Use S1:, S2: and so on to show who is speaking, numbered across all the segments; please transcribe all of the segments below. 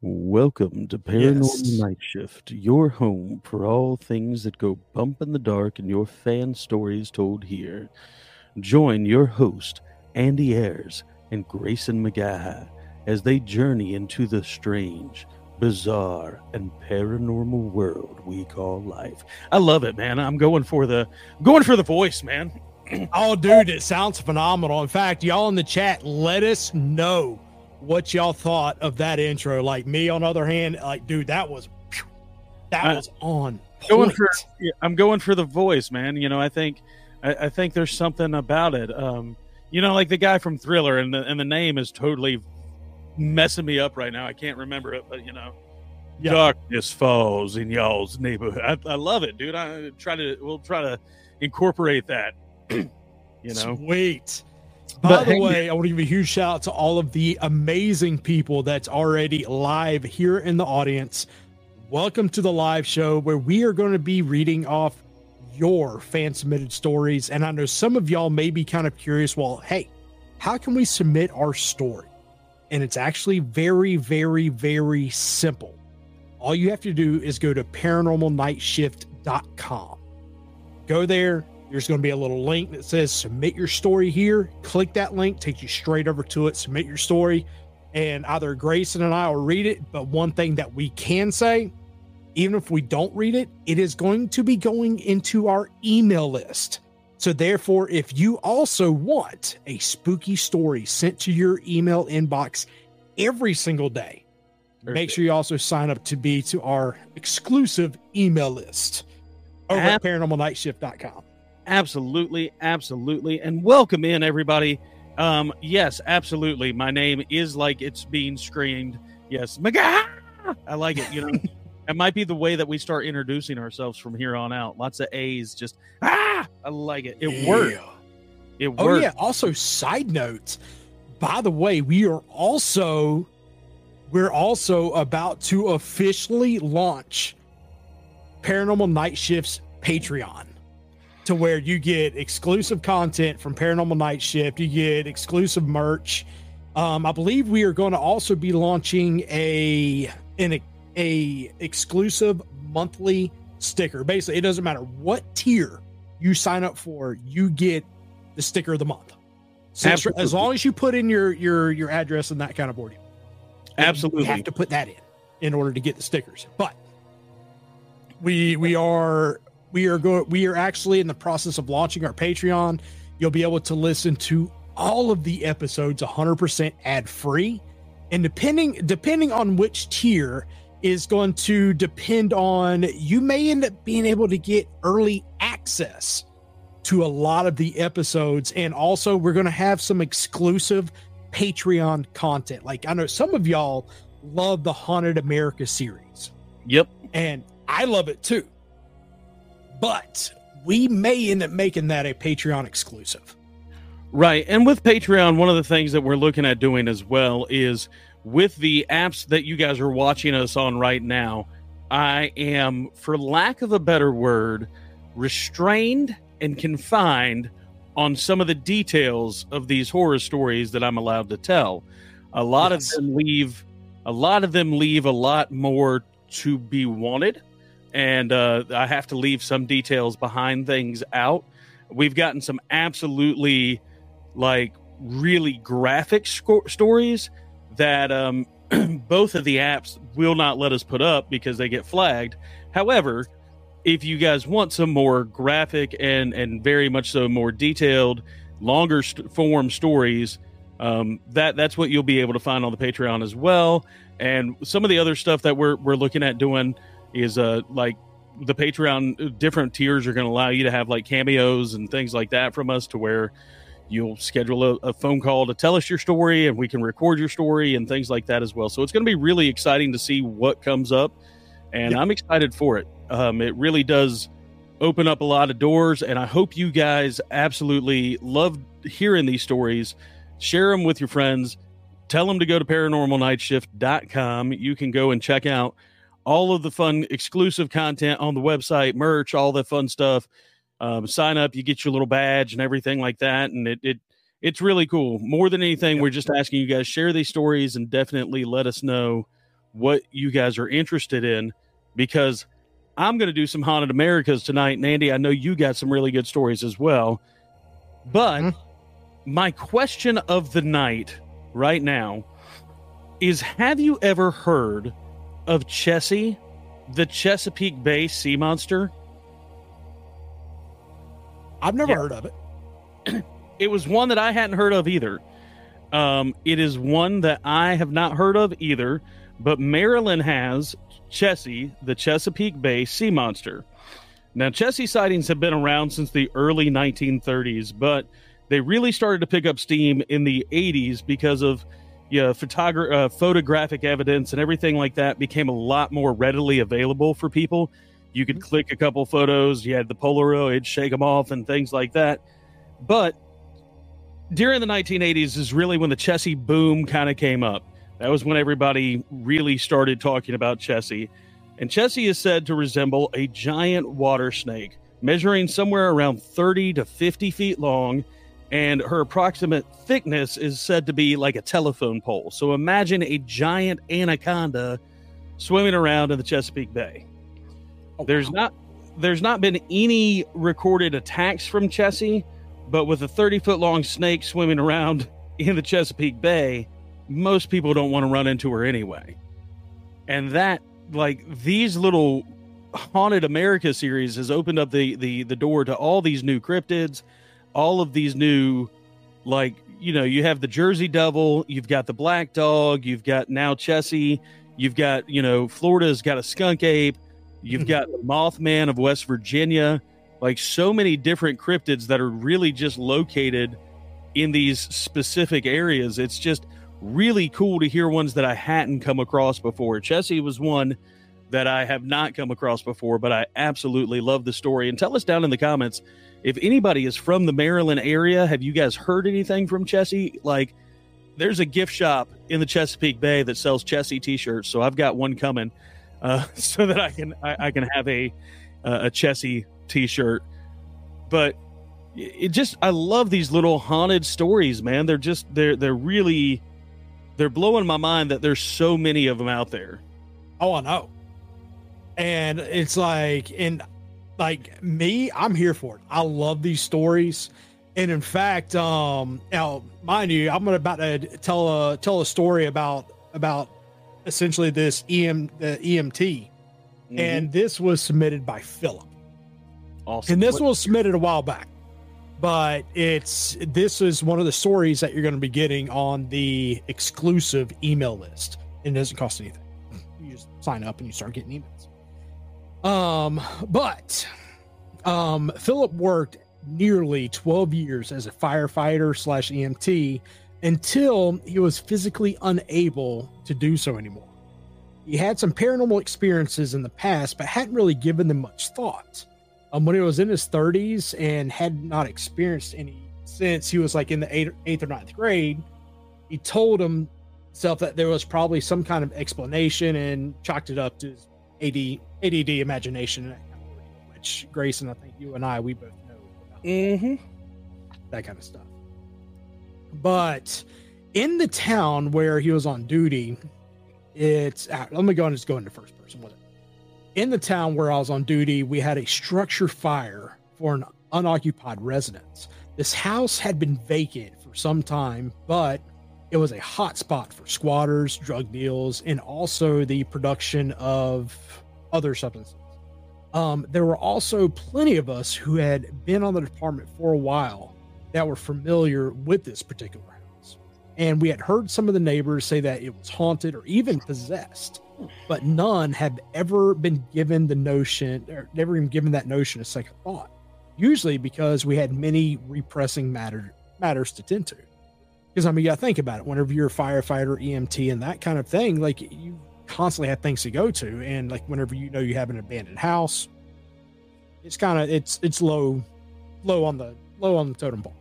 S1: Welcome to Paranormal
S2: Yes.
S1: Night Shift, your home for all things that go bump in the dark and your fan stories told here. Join your host, Andy Airz and Graeson McGaha, as they journey into the strange, bizarre, and paranormal world we call life. I love it, man. I'm going for the going for the voice, man.
S2: Oh, dude, it sounds phenomenal. In fact, y'all in the chat, let us know what y'all thought of that intro. Like me, on the other hand, like, dude, that was that
S1: Uh,
S2: was on
S1: going
S2: point.
S1: for yeah, I'm going for the voice, man. You know, I think I, I think there's something about it. Um, you know, like the guy from Thriller, and the and the name is totally messing me up right now. I can't remember it, but you know,
S2: Yeah.
S1: darkness falls in y'all's neighborhood. I, I love it, dude. I try to we'll try to incorporate that. you know,
S2: Sweet. By
S1: But
S2: the
S1: hey-
S2: way, I want to give a huge shout out to all of the amazing people that's already live here in the audience. Welcome to the live show where we are going to be reading off your fan submitted stories. And I know some of y'all may be kind of curious well, hey, how can we submit our story? And it's actually very, very, very simple. All you have to do is go to paranormalnightshift.com. Go there, there's going to be a little link that says submit your story here. Click that link, takes you straight over to it. Submit your story, and either Graeson and I will read it. But one thing that we can say, even if we don't read it, it is going to be going into our email list. So, therefore, if you also want a spooky story sent to your email inbox every single day, make sure you also sign up to be to our exclusive email list over at paranormalnightshift.com.
S1: Absolutely, absolutely, and welcome in everybody. Um, yes, absolutely. My name is like it's being screamed. Yes, McGaha. I like it. You know, it might be the way that we start introducing ourselves from here on out. Lots of A's. Just ah, I like it. It worked.
S2: Yeah.
S1: It
S2: Oh yeah. Also, side notes. By the way, we are also we're also about to officially launch Paranormal Night Shift's Patreon. To where you get exclusive content from Paranormal Night Shift, you get exclusive merch. Um, I believe we are going to also be launching a an a exclusive monthly sticker. Basically, it doesn't matter what tier you sign up for, you get the sticker of the month. So as-
S1: Absolutely.
S2: as long as you put in your your your address and that kind of order,
S1: Absolutely.
S2: you have to put that in in order to get the stickers. But we we are we are going we are actually in the process of launching our Patreon. You'll be able to listen to all of the episodes 100% ad free, and depending depending on which tier is going to depend on you may end up being able to get early access to a lot of the episodes. And also we're going to have some exclusive patreon content. Like i know some of y'all love the haunted america series.
S1: Yep.
S2: and i love it too but we may end up making that a patreon exclusive
S1: Right. And with Patreon, one of the things that we're looking at doing as well is with the apps that you guys are watching us on right now, I am, for lack of a better word, restrained and confined on some of the details of these horror stories that I'm allowed to tell. A lot
S2: Yes.
S1: of them leave a lot of them leave a lot more to be wanted. And uh, I have to leave some details behind things out. We've gotten some absolutely like really graphic stories that um, both of the apps will not let us put up because they get flagged. However, if you guys want some more graphic and and very much so more detailed, longer st- form stories, um, that that's what you'll be able to find on the Patreon as well. And some of the other stuff that we're we're looking at doing is uh like the Patreon different tiers are going to allow you to have like cameos and things like that from us to where you'll schedule a, a phone call to tell us your story and we can record your story and things like that as well. So it's going to be really exciting to see what comes up and
S2: Yeah.
S1: I'm excited for it. Um, it really does open up a lot of doors and I hope you guys absolutely love hearing these stories. Share them with your friends. Tell them to go to paranormalnightshift.com. You can go and check out all of the fun exclusive content on the website, merch, all the fun stuff. Um, sign up, you get your little badge and everything like that, and it it it's really cool. More than anything,
S2: Yep.
S1: we're just asking you guys share these stories and definitely let us know what you guys are interested in because I'm going to do some haunted Americas tonight. And Andy, I know you got some really good stories as well. But mm-hmm. my question of the night right now is Have you ever heard of Chessie, the Chesapeake Bay sea monster?
S2: I've never yeah. heard of it.
S1: it was one that I hadn't heard of either. Um, it is one that I have not heard of either, but Maryland has Chessie, the Chesapeake Bay sea monster. Now, Chessie sightings have been around since the early 1930s, but they really started to pick up steam in the 80s because of yeah, photogra- uh, photographic evidence and everything like that became a lot more readily available for people. You could mm-hmm. click a couple photos, you had the Polaroid, shake them off, and things like that. But during the 1980s is really when the Chessie boom kind of came up. That was when everybody really started talking about Chessie. And Chessie is said to resemble a giant water snake, measuring somewhere around 30 to 50 feet long, and her approximate thickness is said to be like a telephone pole. So imagine a giant anaconda swimming around in the Chesapeake Bay. Oh, there's wow. not there's not been any recorded attacks from Chessie, but with a 30 foot long snake swimming around in the Chesapeake Bay, most people don't want to run into her anyway. And that, like, these little haunted America series has opened up the the the door to all these new cryptids, all of these new, like, you know, you have the Jersey Devil, you've got the Black Dog, you've got now Chessie, you've got, you know, Florida's got a skunk ape, you've got the Mothman of West Virginia, like so many different cryptids that are really just located in these specific areas. It's just really cool to hear ones that I hadn't come across before. Chessie was one that I have not come across before, but I absolutely love the story. And tell us down in the comments if anybody is from the Maryland area. Have you guys heard anything from Chessie? Like, there's a gift shop in the Chesapeake Bay that sells Chessie T-shirts, so I've got one coming, uh, so that I can I, I can have a uh, a Chessie T-shirt. But it just I love these little haunted stories, man. They're just they're they're really they're blowing my mind that there's so many of them out there.
S2: Oh, I know. And it's like, and like me, I'm here for it. I love these stories. And in fact, um, now mind you, I'm about to tell a tell a story about about essentially this EM the EMT, mm-hmm. and this was submitted by Philip. Awesome. And this was submitted a while back but it's this is one of the stories that you're going to be getting on the exclusive email list. It doesn't cost anything. You just sign up and you start getting emails. Um, but um, Philip worked nearly 12 years as a firefighter slash EMT until he was physically unable to do so anymore. He had some paranormal experiences in the past, but hadn't really given them much thought um, when he was in his 30s and had not experienced any since he was like in the eighth, eighth or ninth grade, he told himself that there was probably some kind of explanation and chalked it up to his AD, ADD imagination, which Grayson, I think you and I, we both know about
S1: mm-hmm.
S2: that kind of stuff. But in the town where he was on duty, it's let me go and just go into first person with it in the town where I was on duty, we had a structure fire for an unoccupied residence. This house had been vacant for some time, but it was a hot spot for squatters, drug deals, and also the production of other substances. Um, there were also plenty of us who had been on the department for a while that were familiar with this particular house. And we had heard some of the neighbors say that it was haunted or even possessed but none had ever been given the notion or never even given that notion a second thought usually because we had many repressing matter matters to tend to because i mean you gotta think about it. Whenever you're a firefighter emt and that kind of thing like you constantly have things to go to. And like whenever you know you have an abandoned house it's kind of it's it's low low on the low on the totem pole.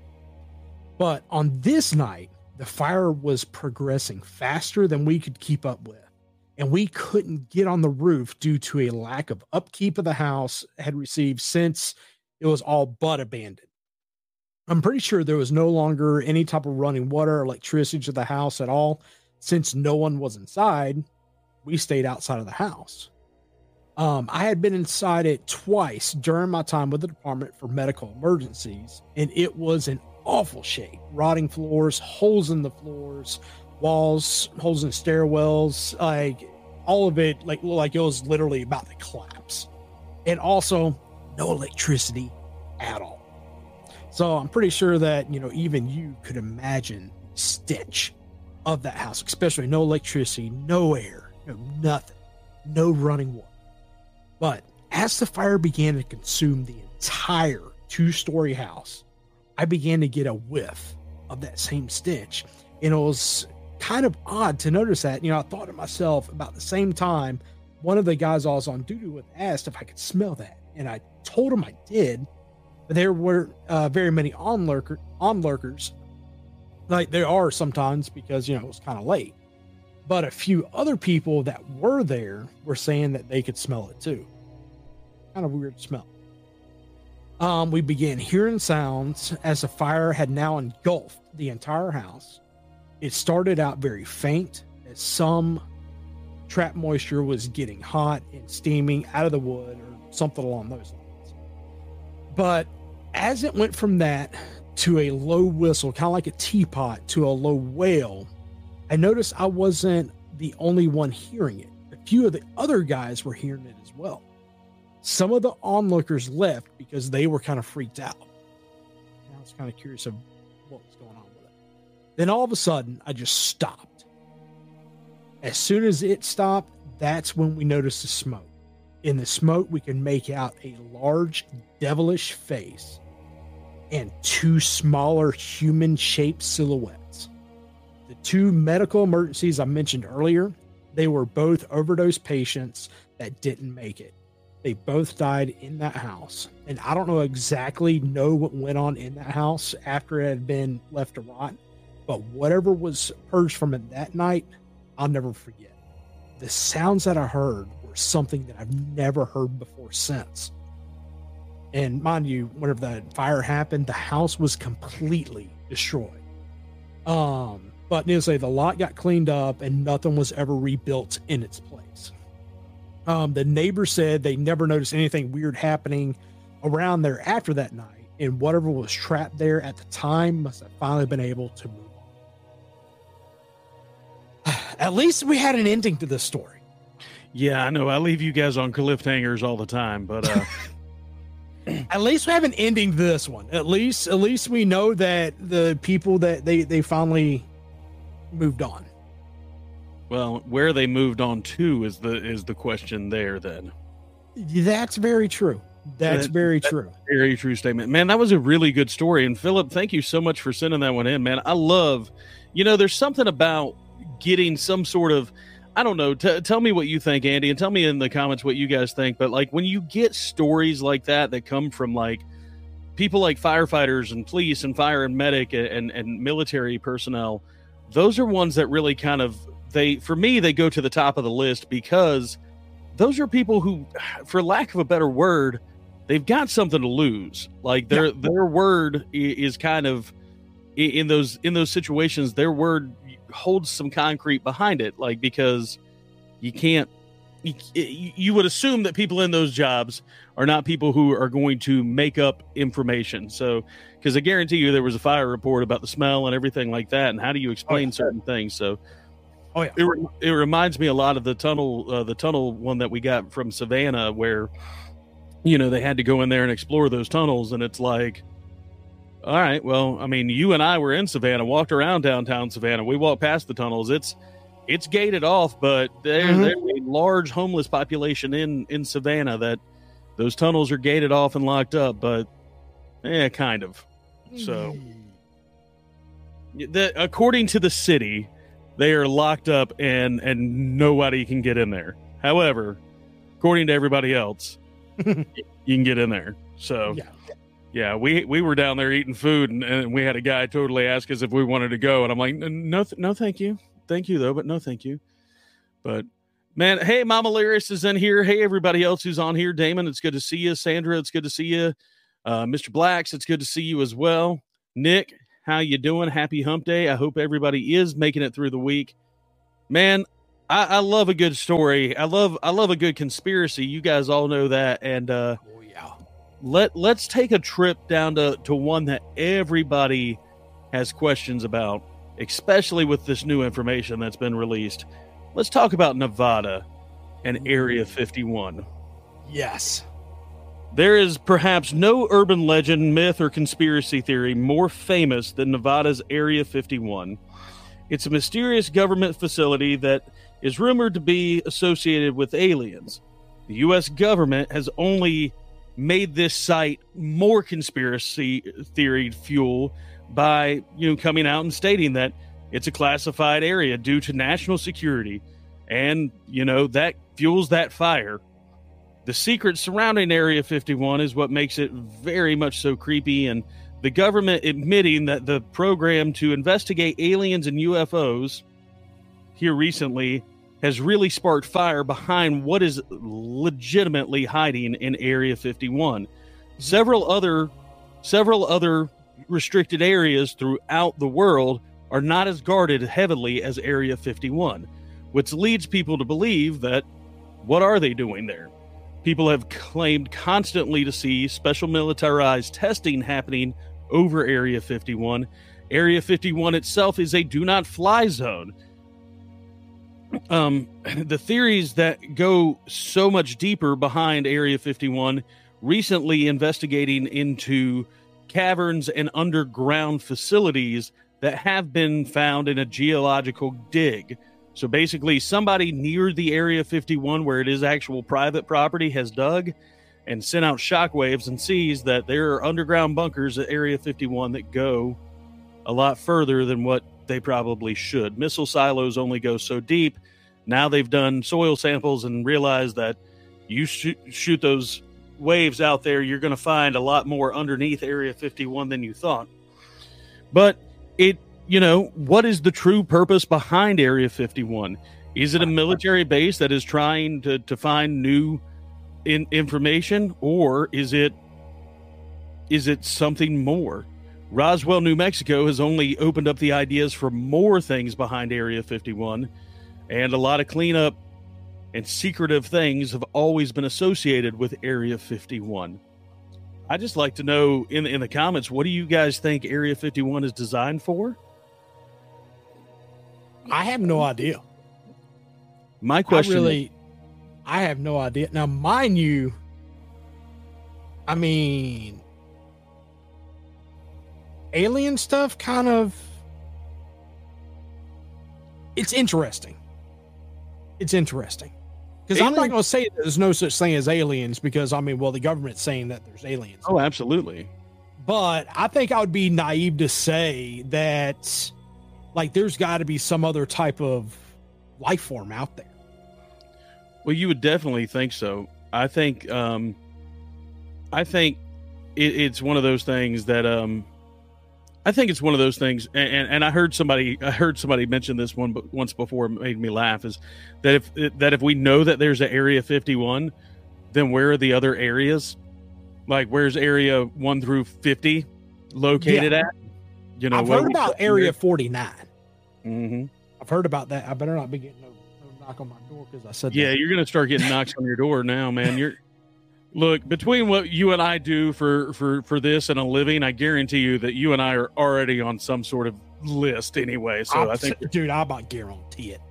S2: But on this night the fire was progressing faster than we could keep up with. And we couldn't get on the roof due to a lack of upkeep of the house had received since it was all but abandoned. I'm pretty sure there was no longer any type of running water or electricity to the house at all since no one was inside. we stayed outside of the house. Um, I had been inside it twice during my time with the department for medical emergencies, and it was in awful shape rotting floors, holes in the floors, walls, holes in stairwells, like all of it, like, like it was literally about to collapse. And also, no electricity at all. So I'm pretty sure that, you know, even you could imagine stench of that house, especially no electricity, no air, no nothing, no running water. But as the fire began to consume the entire two story house, I began to get a whiff of that same stench. And it was kind of odd to notice that. You know, I thought to myself about the same time, one of the guys I was on duty with asked if I could smell that. And I told him I did, there were uh, very many onlurker, onlurkers. Like there are sometimes because, you know, it was kind of late. But a few other people that were there were saying that they could smell it too. Kind of weird smell. Um, we began hearing sounds as the fire had now engulfed the entire house. It started out very faint as some trap moisture was getting hot and steaming out of the wood or something along those lines. But as it went from that to a low whistle, kind of like a teapot, to a low wail, I noticed I wasn't the only one hearing it. A few of the other guys were hearing it as well. Some of the onlookers left because they were kind of freaked out. I was kind of curious of what was going on with it. Then all of a sudden, I just stopped. As soon as it stopped, that's when we noticed the smoke. In the smoke, we can make out a large, devilish face and two smaller human shaped silhouettes. The two medical emergencies I mentioned earlier, they were both overdose patients that didn't make it. They both died in that house. And I don't know exactly know what went on in that house after it had been left to rot, but whatever was purged from it that night, I'll never forget. The sounds that I heard were something that I've never heard before since. And mind you, whenever that fire happened, the house was completely destroyed. Um, but needless to say, the lot got cleaned up and nothing was ever rebuilt in its place. Um, the neighbor said they never noticed anything weird happening around there after that night, and whatever was trapped there at the time must have finally been able to move on. At least we had an ending to this story.
S1: Yeah, I know. I leave you guys on cliffhangers all the time, but uh
S2: at least we have an ending to this one. At least at least we know that the people that they they finally moved on.
S1: Well, where they moved on to is the is the question there then.
S2: That's very true. That's that, very that's true.
S1: Very true statement. Man, that was a really good story. And Philip, thank you so much for sending that one in, man. I love, you know, there's something about getting some sort of I don't know. T- tell me what you think, Andy, and tell me in the comments what you guys think. But like when you get stories like that that come from like people like firefighters and police and fire and medic and, and, and military personnel, those are ones that really kind of they for me they go to the top of the list because those are people who, for lack of a better word, they've got something to lose. Like their yeah. their word is kind of in those in those situations, their word holds some concrete behind it like because you can't you, you would assume that people in those jobs are not people who are going to make up information. So because i guarantee you there was a fire report about the smell and everything like that and how do you explain oh, yeah. certain things? So
S2: oh yeah.
S1: it, it reminds me a lot of the tunnel uh, the tunnel one that we got from savannah where you know they had to go in there and explore those tunnels and it's like all right. Well, I mean, you and I were in Savannah, walked around downtown Savannah. We walked past the tunnels. It's it's gated off, but there, mm-hmm. there's a large homeless population in in Savannah that those tunnels are gated off and locked up. But yeah, kind of. So, the, according to the city, they are locked up and and nobody can get in there. However, according to everybody else, you can get in there. So yeah yeah, we we were down there eating food, and, and, we had a guy totally ask us if we wanted to go, and I'm like, no, no, thank you, thank you though, but no, thank you. But man, hey, Mama Lyris is in here. Hey, everybody else who's on here, Damon, it's good to see you. Sandra, it's good to see you. Uh, Mr. Blacks, it's good to see you as well. Nick, how you doing? Happy Hump Day. I hope everybody is making it through the week. Man, I, I love a good story. I love I love a good conspiracy. You guys all know that, and uh,
S2: Oh yeah.
S1: Let let's take a trip down to to one that everybody has questions about, especially with this new information that's been released. Let's talk about Nevada and mm-hmm. Area 51.
S2: Yes.
S1: There is perhaps no urban legend, myth, or conspiracy theory more famous than Nevada's Area 51. It's a mysterious government facility that is rumored to be associated with aliens. The U.S. government has only made this site more conspiracy theory fuel by you know coming out and stating that it's a classified area due to national security, and you know that fuels that fire. The secret surrounding Area 51 is what makes it very much so creepy, and the government admitting that the program to investigate aliens and UFOs here recently has really sparked fire behind what is legitimately hiding in Area 51. Several other several other restricted areas throughout the world are not as guarded heavily as Area 51, which leads people to believe that what are they doing there? People have claimed constantly to see special militarized testing happening over Area 51. Area 51 itself is a do not fly zone. Um, the theories that go so much deeper behind Area 51 recently investigating into caverns and underground facilities that have been found in a geological dig. So basically, somebody near the Area 51, where it is actual private property, has dug and sent out shockwaves and sees that there are underground bunkers at Area 51 that go a lot further than what they probably should. Missile silos only go so deep. Now they've done soil samples and realized that you shoot, shoot those waves out there, you're going to find a lot more underneath Area 51 than you thought. But it, you know, what is the true purpose behind Area 51? Is it a military base that is trying to, to find new in, information, or is it is it something more? Roswell, New Mexico has only opened up the ideas for more things behind Area 51, and a lot of cleanup and secretive things have always been associated with Area 51. I just like to know in in the comments what do you guys think Area 51 is designed for?
S2: I have no idea.
S1: My question
S2: I really, I have no idea. Now, mind you, I mean, alien stuff kind of, it's interesting. It's interesting. Because I'm not going to say that there's no such thing as aliens because, I mean, well, the government's saying that there's aliens.
S1: Oh, absolutely.
S2: But I think I would be naive to say that, like, there's got to be some other type of life form out there.
S1: Well, you would definitely think so. I think um I think it, it's one of those things that um I think it's one of those things and, and, and I heard somebody I heard somebody mention this one but once before made me laugh is that if that if we know that there's an area 51 then where are the other areas like where's area 1 through 50 located at you know
S2: I've heard about Area 49.
S1: hmm
S2: I've heard about that. I better not be getting no, no knock on my door because I said
S1: Yeah,
S2: that.
S1: you're gonna start getting knocks on your door now, man. You're look between what you and I do for for for this and a living. I guarantee you that you and I are already on some sort of list anyway. So
S2: I'm-
S1: I think
S2: dude, I about guarantee it.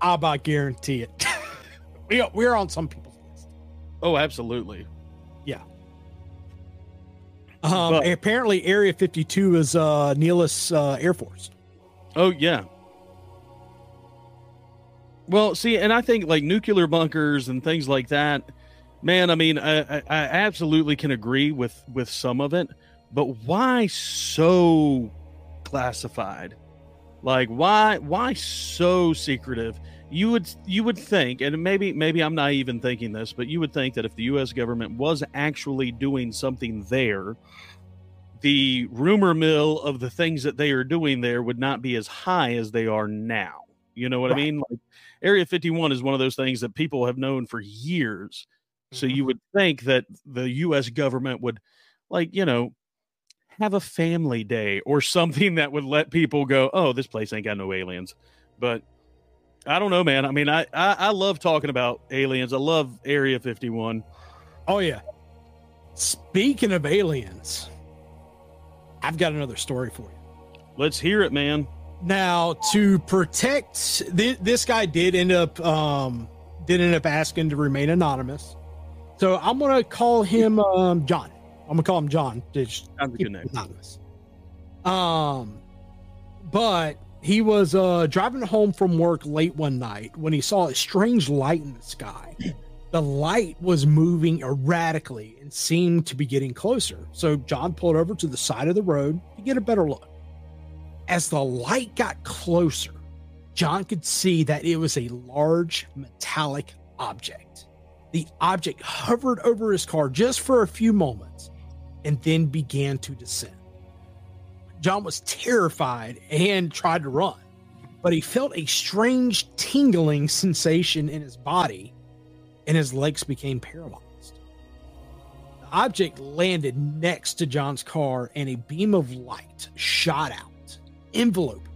S2: I about guarantee it. we are, we're on some people's list.
S1: oh, absolutely. Yeah.
S2: Um,
S1: But-
S2: apparently, Area 52 is uh, Nellis uh, Air Force.
S1: Oh yeah. Well, see, and I think like nuclear bunkers and things like that, man. I mean, I, I, absolutely can agree with with some of it, but why so classified? Like, why why so secretive? You would you would think, and maybe maybe I'm not even thinking this, but you would think that if the U.S. government was actually doing something there, the rumor mill of the things that they are doing there would not be as high as they are now. You know what I mean? Like Area 51 is one of those things that people have known for years. So
S2: Mhm.
S1: you would think that the US government would like, you know, have a family day or something that would let people go, "Oh, this place ain't got no aliens." But I don't know, man. I mean, I, I, I love talking about aliens. I love Area 51.
S2: Oh yeah. Speaking of aliens, I've got another story for you.
S1: Let's hear it, man.
S2: Now, to protect th- this guy did end up um did end up asking to remain anonymous. So I'm gonna call him um John. I'm gonna call him John. Just
S1: Sounds a good name.
S2: anonymous. Um, but he was uh driving home from work late one night when he saw a strange light in the sky. The light was moving erratically and seemed to be getting closer. So John pulled over to the side of the road to get a better look. As the light got closer, John could see that it was a large metallic object. The object hovered over his car just for a few moments and then began to descend. John was terrified and tried to run, but he felt a strange tingling sensation in his body and his legs became paralyzed. The object landed next to John's car and a beam of light shot out, enveloping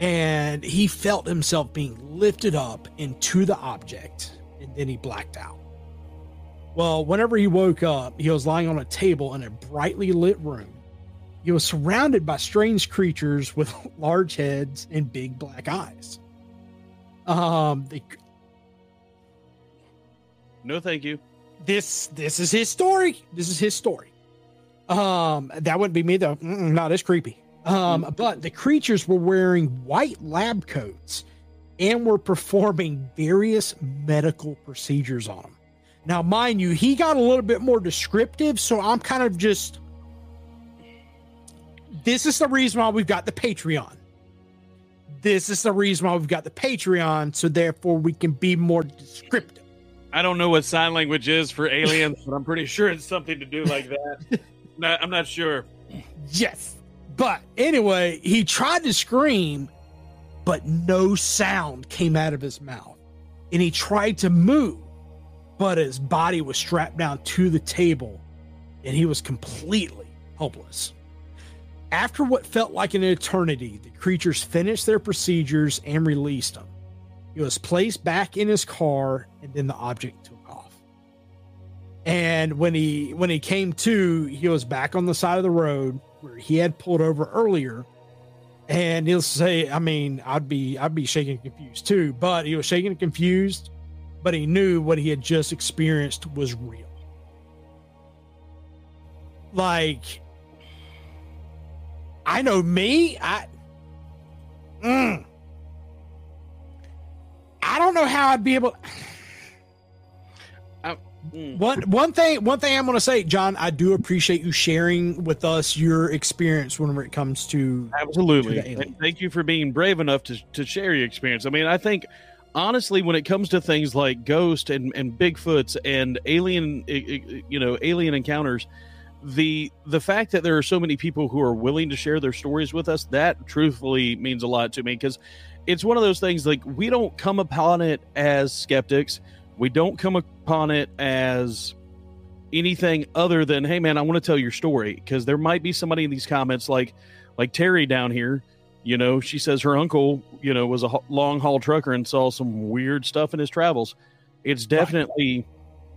S2: and he felt himself being lifted up into the object and then he blacked out. Well whenever he woke up he was lying on a table in a brightly lit room. He was surrounded by strange creatures with large heads and big black eyes. Um the,
S1: No, thank you.
S2: this this is his story. This is his story. Um that wouldn't be me though. Mm-mm, not as creepy. Um but the creatures were wearing white lab coats and were performing various medical procedures on him now mind you he got a little bit more descriptive so i'm kind of just this is the reason why we've got the patreon this is the reason why we've got the patreon so therefore we can be more descriptive
S1: I don't know what sign language is for aliens, but I'm pretty sure it's something to do like that. No, I'm not sure.
S2: Yes. But anyway, he tried to scream, but no sound came out of his mouth. And he tried to move, but his body was strapped down to the table and he was completely helpless. After what felt like an eternity, the creatures finished their procedures and released him. He was placed back in his car and then the object took off. And when he when he came to, he was back on the side of the road where he had pulled over earlier. And he'll say, I mean, I'd be I'd be shaking confused too, but he was shaking and confused, but he knew what he had just experienced was real. Like I know me, I Mm. I don't know how I'd be able
S1: Mm.
S2: one one thing one thing I'm going to say, John, I do appreciate you sharing with us your experience whenever it comes to
S1: Absolutely.
S2: to.
S1: And thank you for being brave enough to, to share your experience. I mean, I think honestly, when it comes to things like ghost and, and Bigfoots and alien, you know, alien encounters, the the fact that there are so many people who are willing to share their stories with us, that truthfully means a lot to me because it's one of those things like we don't come upon it as skeptics. We don't come upon it as anything other than, hey man, I want to tell your story because there might be somebody in these comments like like Terry down here. You know, she says her uncle, you know, was a long haul trucker and saw some weird stuff in his travels. It's definitely,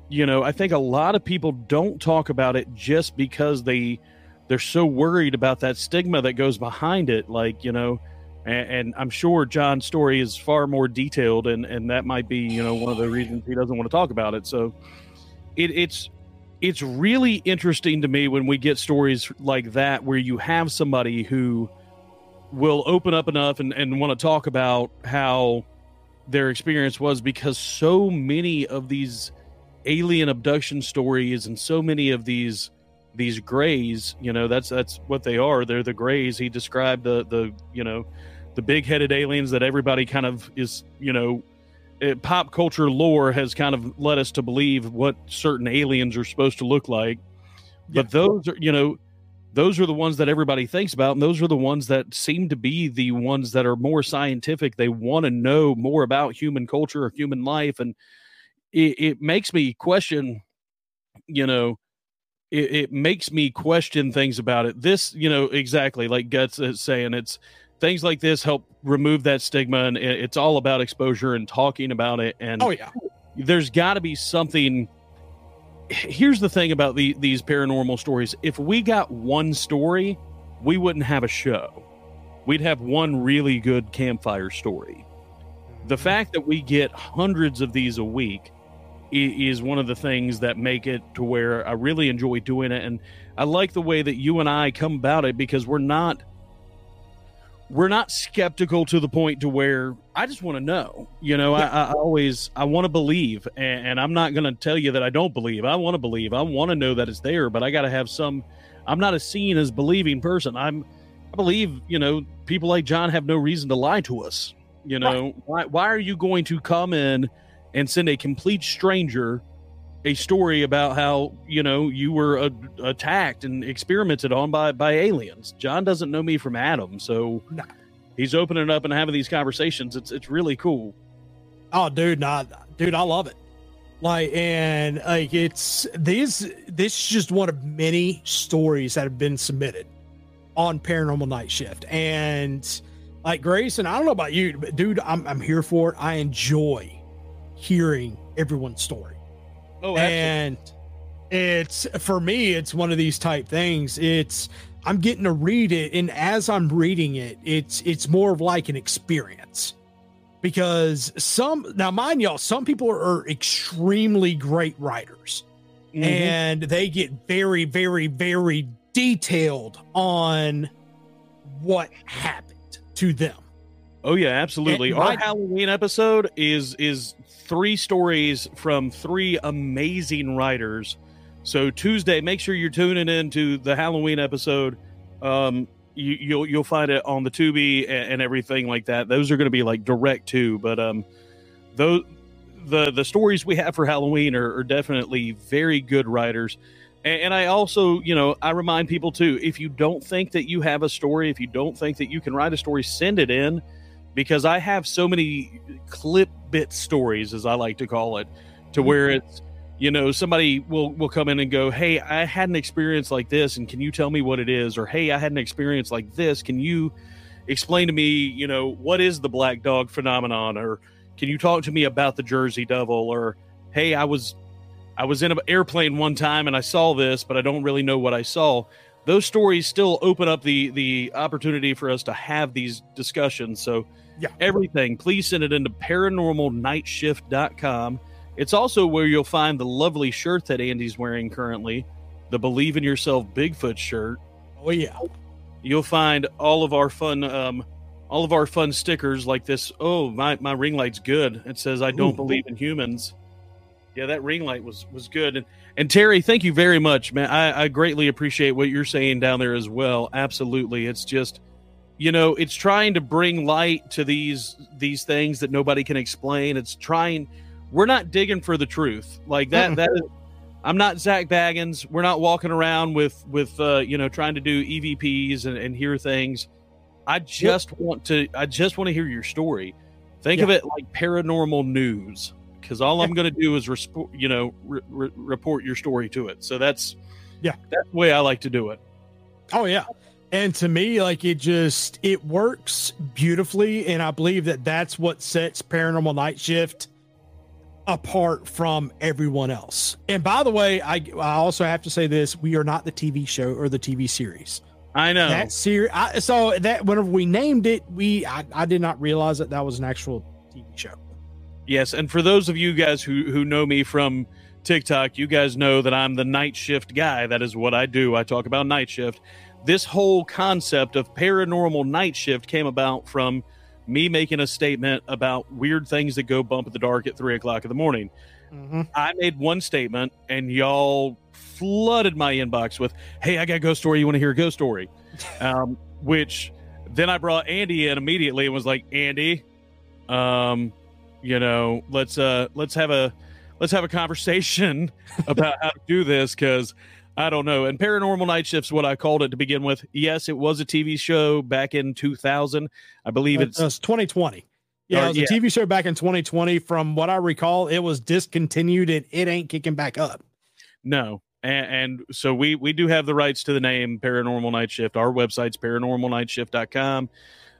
S1: you know, I think a lot of people don't talk about it just because they they're so worried about that stigma that goes behind it. Like, you know, and, and I'm sure John's story is far more detailed, and and that might be, you know, one of the reasons he doesn't want to talk about it. So, it, it's it's really interesting to me when we get stories like that where you have somebody who will open up enough and, and want to talk about how their experience was because so many of these alien abduction stories and so many of these these grays you know that's that's what they are they're the grays he described the the you know the big headed aliens that everybody kind of is you know it, pop culture lore has kind of led us to believe what certain aliens are supposed to look like. But those are you know those are the ones that everybody thinks about and those are the ones that seem to be the ones that are more scientific. They want to know more about human culture or human life and it, it makes me question you know it, it makes me question things about it. This you know exactly like guts is saying it's things like this help remove that stigma, and it's all about exposure and talking about it. And
S2: Oh yeah.
S1: there's got to be something. Here's the thing about the, these paranormal stories: if we got one story, we wouldn't have a show. We'd have one really good campfire story. The mm-hmm. fact that we get hundreds of these a week is one of the things that make it to where I really enjoy doing it, and I like the way that you and I come about it because we're not we're not skeptical to the point to where I just want to know. You know, I, I always I want to believe, and, and I'm not going to tell you that I don't believe. I want to believe. I want to know that it's there, but I got to have some. I'm not a seen as believing person. I'm. I believe you know people like John have no reason to lie to us. You know why? Why are you going to come in and send a complete stranger a story about how you know you were uh, attacked and experimented on by by aliens. John doesn't know me from Adam, so
S2: No.
S1: he's opening up and having these conversations. It's it's really cool.
S2: Oh, dude, nah, dude, I love it. Like, and like, it's these. This is just one of many stories that have been submitted on Paranormal Night Shift, and like Graeson, I don't know about you, but dude, I'm I'm here for it. I enjoy hearing everyone's story.
S1: Oh,
S2: and it's for me it's one of these type things. It's i'm getting to read it and as i'm reading it it's it's more of like an experience. Because some now mind y'all some people are extremely great writers.
S1: Mhm.
S2: and they get very very very detailed on what happened to them
S1: oh yeah, absolutely.
S2: and
S1: Our Halloween episode is is three stories from three amazing writers. So Tuesday, make sure you're tuning in to the Halloween episode. Um, you, you'll you'll find it on the Tubi and, and everything like that. Those are going to be like direct too, but um, those the the stories we have for Halloween are, are definitely very good writers. And, and I also, you know, I remind people too: if you don't think that you have a story, if you don't think that you can write a story, send it in, because I have so many clip bit stories, as I like to call it, to mm-hmm. where it's you know somebody will will come in and go hey i had an experience like this and can you tell me what it is? Or hey i had an experience like this. Can you explain to me you know what is the black dog phenomenon? Or can you talk to me about the jersey devil? Or hey i was i was in an airplane one time and i saw this but i don't really know what i saw. Those stories still open up the the opportunity for us to have these discussions. So
S2: Yeah.
S1: everything please send it into paranormalnightshift.com it's also where you'll find the lovely shirt that Andy's wearing currently, the Believe in Yourself Bigfoot shirt.
S2: oh yeah
S1: You'll find all of our fun um all of our fun stickers like this. Oh, my my ring light's good. It says I don't
S2: Ooh.
S1: believe in humans. Yeah, that ring light was was good. And and Terry, thank you very much, man. I, I greatly appreciate what you're saying down there as well. Absolutely. It's just you know, it's trying to bring light to these these things that nobody can explain. It's trying we're not digging for the truth. Like that that is I'm not Zak Bagans. We're not walking around with with uh, you know trying to do EVPs and, and hear things. I just want to I just want to hear your story. Think of it like paranormal news because all I'm going to do is respo- you know re- re- report your story to it. So that's
S2: Yeah.
S1: that's the way I like to do it.
S2: Oh yeah. And to me, like it just it works beautifully, and I believe that that's what sets Paranormal Night Shift apart from everyone else. And by the way, I I also have to say this: we are not the TV show or the TV series.
S1: I know.
S2: That series, so that whenever we named it, we I, I did not realize that that was an actual TV show.
S1: Yes, and for those of you guys who who know me from TikTok, you guys know that I'm the night shift guy. That is what I do. I talk about night shift. This whole concept of paranormal night shift came about from me making a statement about weird things that go bump in the dark at three o'clock in the morning.
S2: Mm-hmm.
S1: I made one statement, and y'all flooded my inbox with, "Hey, I got a ghost story. You want to hear a ghost story?" um, which then I brought Andy in immediately and was like, "Andy, um, you know, let's uh, let's have a let's have a conversation about how to do this because." I don't know. And Paranormal Night Shift's what I called it to begin with. Yes, it was a TV show back in 2000. I believe uh, it's
S2: It's 2020. Yeah,
S1: Or-
S2: it was a. TV show back in 2020. From what I recall, it was discontinued and it ain't kicking back up.
S1: No. And, and so we we do have the rights to the name Paranormal Night Shift. Our website's paranormalnightshift.com.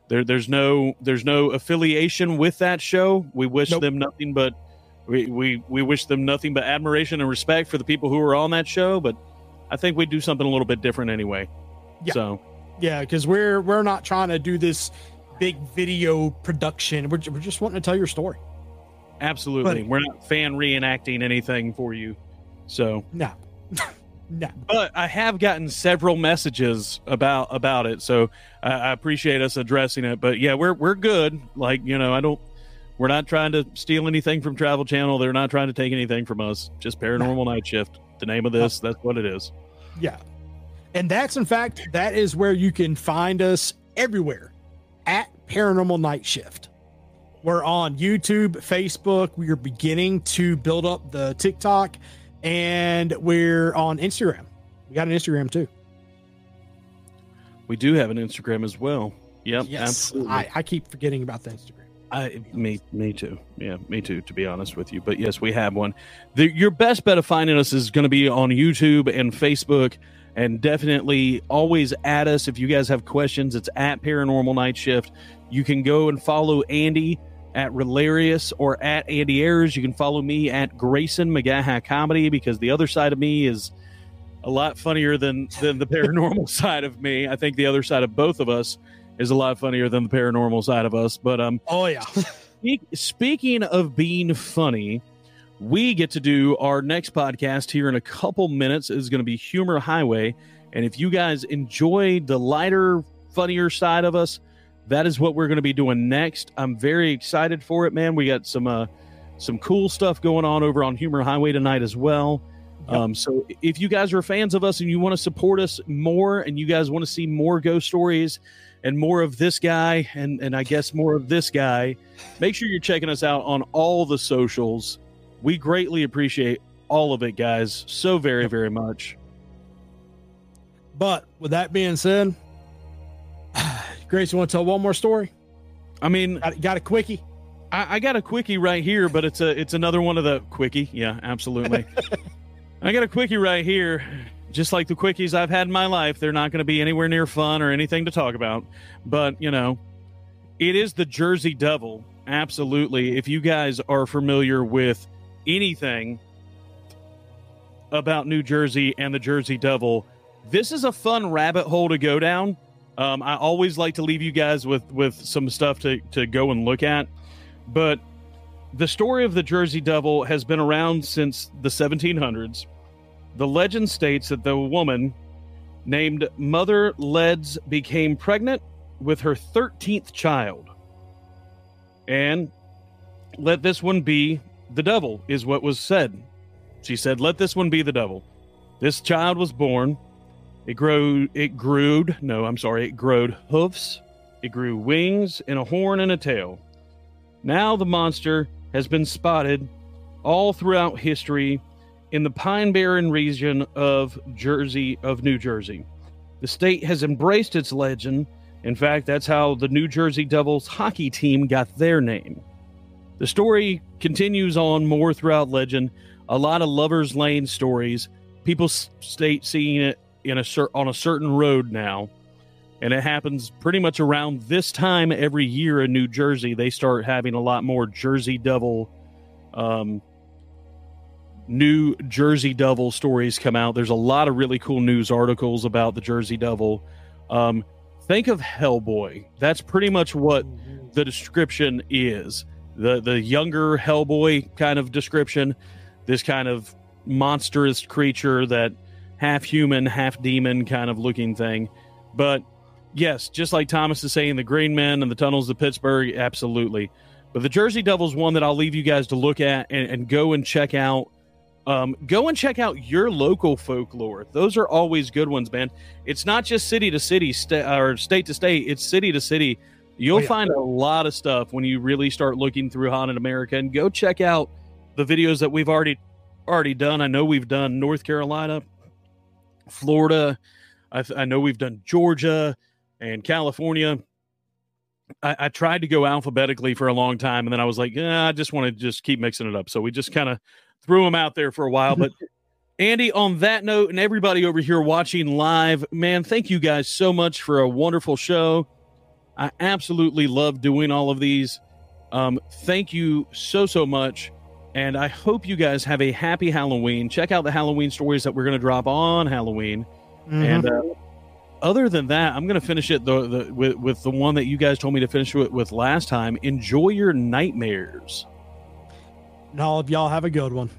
S1: There, there's no there's no affiliation with that show. We wish
S2: Nope.
S1: them nothing but we, we we wish them nothing but admiration and respect for the people who are on that show. But I think we do something a little bit different anyway.
S2: Yeah.
S1: So
S2: Yeah, because we're we're not trying to do this big video production. We're, we're just wanting to tell your story.
S1: absolutely,
S2: But-
S1: we're not fan reenacting anything for you. So
S2: No, no.
S1: but I have gotten several messages about about it, so I, I appreciate us addressing it. But yeah, we're we're good. Like you know, I don't. We're not trying to steal anything from Travel Channel. They're not trying to take anything from us. Just Paranormal Night Shift. The name of this. That's what it is.
S2: Yeah. And that's in fact that is where you can find us everywhere at Paranormal Night Shift. We're on YouTube, Facebook. We are beginning to build up the TikTok and we're on Instagram. We got an Instagram too.
S1: We do have an Instagram as well. Yep,
S2: yes.
S1: absolutely.
S2: I, I keep forgetting about the Instagram.
S1: I, me, me too. Yeah, me too. To be honest with you, but yes, we have one. The, your best bet of finding us is going to be on YouTube and Facebook, and definitely always add us if you guys have questions. It's at Paranormal Night Shift. You can go and follow Andy at Relarious or at Andy Airz. You can follow me at Graeson Mcgaha Comedy because the other side of me is a lot funnier than than the paranormal side of me. I think the other side of both of us is a lot funnier than the paranormal side of us. But um,
S2: Oh yeah.
S1: Speak, speaking of being funny, we get to do our next podcast here in a couple minutes. Is going to be Humor Highway, and if you guys enjoy the lighter, funnier side of us, that is what we're going to be doing next. I'm very excited for it, man. We got some uh, some cool stuff going on over on Humor Highway tonight as well.
S2: Yep.
S1: Um, so if you guys are fans of us and you want to support us more, and you guys want to see more ghost stories and more of this guy, and and I guess more of this guy make sure you're checking us out on all the socials. We greatly appreciate all of it, guys, so very, very much.
S2: But with that being said, Grace, you want to tell one more story?
S1: I mean,
S2: Got, got a quickie?
S1: I, I got a quickie right here, but it's a it's another one of the quickie. Yeah, absolutely. I got a quickie right here. Just like the quickies I've had in my life, they're not going to be anywhere near fun or anything to talk about. But you know, it is the Jersey Devil. Absolutely. If you guys are familiar with anything about New Jersey and the Jersey Devil, this is a fun rabbit hole to go down. Um, I always like to leave you guys with with some stuff to to go and look at, but the story of the Jersey Devil has been around since the 1700s. The legend states that the woman named Mother Leeds became pregnant with her 13th child. And let this one be the devil, is what was said. She said, Let this one be the devil. This child was born. It grew, it grew, no, I'm sorry, it growed hoofs, it grew wings, and a horn and a tail. Now the monster has been spotted all throughout history in the Pine Barren region of Jersey, of New Jersey. The state has embraced its legend. In fact, that's how the New Jersey Devils hockey team got their name. The story continues on more throughout legend. A lot of lovers' lane stories. People state seeing it in a cer- on a certain road now, and it happens pretty much around this time every year in New Jersey. They start having a lot more Jersey Devil, um, new Jersey Devil stories come out. There's a lot of really cool news articles about the Jersey Devil. Um, think of Hellboy. That's pretty much what the description is. The the younger Hellboy kind of description. This kind of monstrous creature that half human, half demon kind of looking thing. But yes, just like Thomas is saying, the Green Men and the tunnels of Pittsburgh, absolutely. But the Jersey Devil's one that I'll leave you guys to look at and, and go and check out. Um, go and check out your local folklore. Those are always good ones, man. It's not just city to city sta- or state to state. It's city to city. You'll
S2: Oh, yeah.
S1: find a lot of stuff when you really start looking through Haunted America. And go check out the videos that we've already already done. I know we've done North Carolina, Florida. I, th- I know we've done Georgia and California. I, I tried to go alphabetically for a long time, and then I was like, yeah, I just want to just keep mixing it up. So we just kind of threw him out there for a while. But Andy, on that note, and everybody over here watching live, man, thank you guys so much for a wonderful show. I absolutely love doing all of these. Um, thank you so, so much. And I hope you guys have a happy Halloween. Check out the Halloween stories that we're going to drop on Halloween.
S2: Mm-hmm.
S1: And uh, other than that, I'm going to finish it the, the, with, with the one that you guys told me to finish it with last time. Enjoy your nightmares.
S2: And all of y'all have a good one.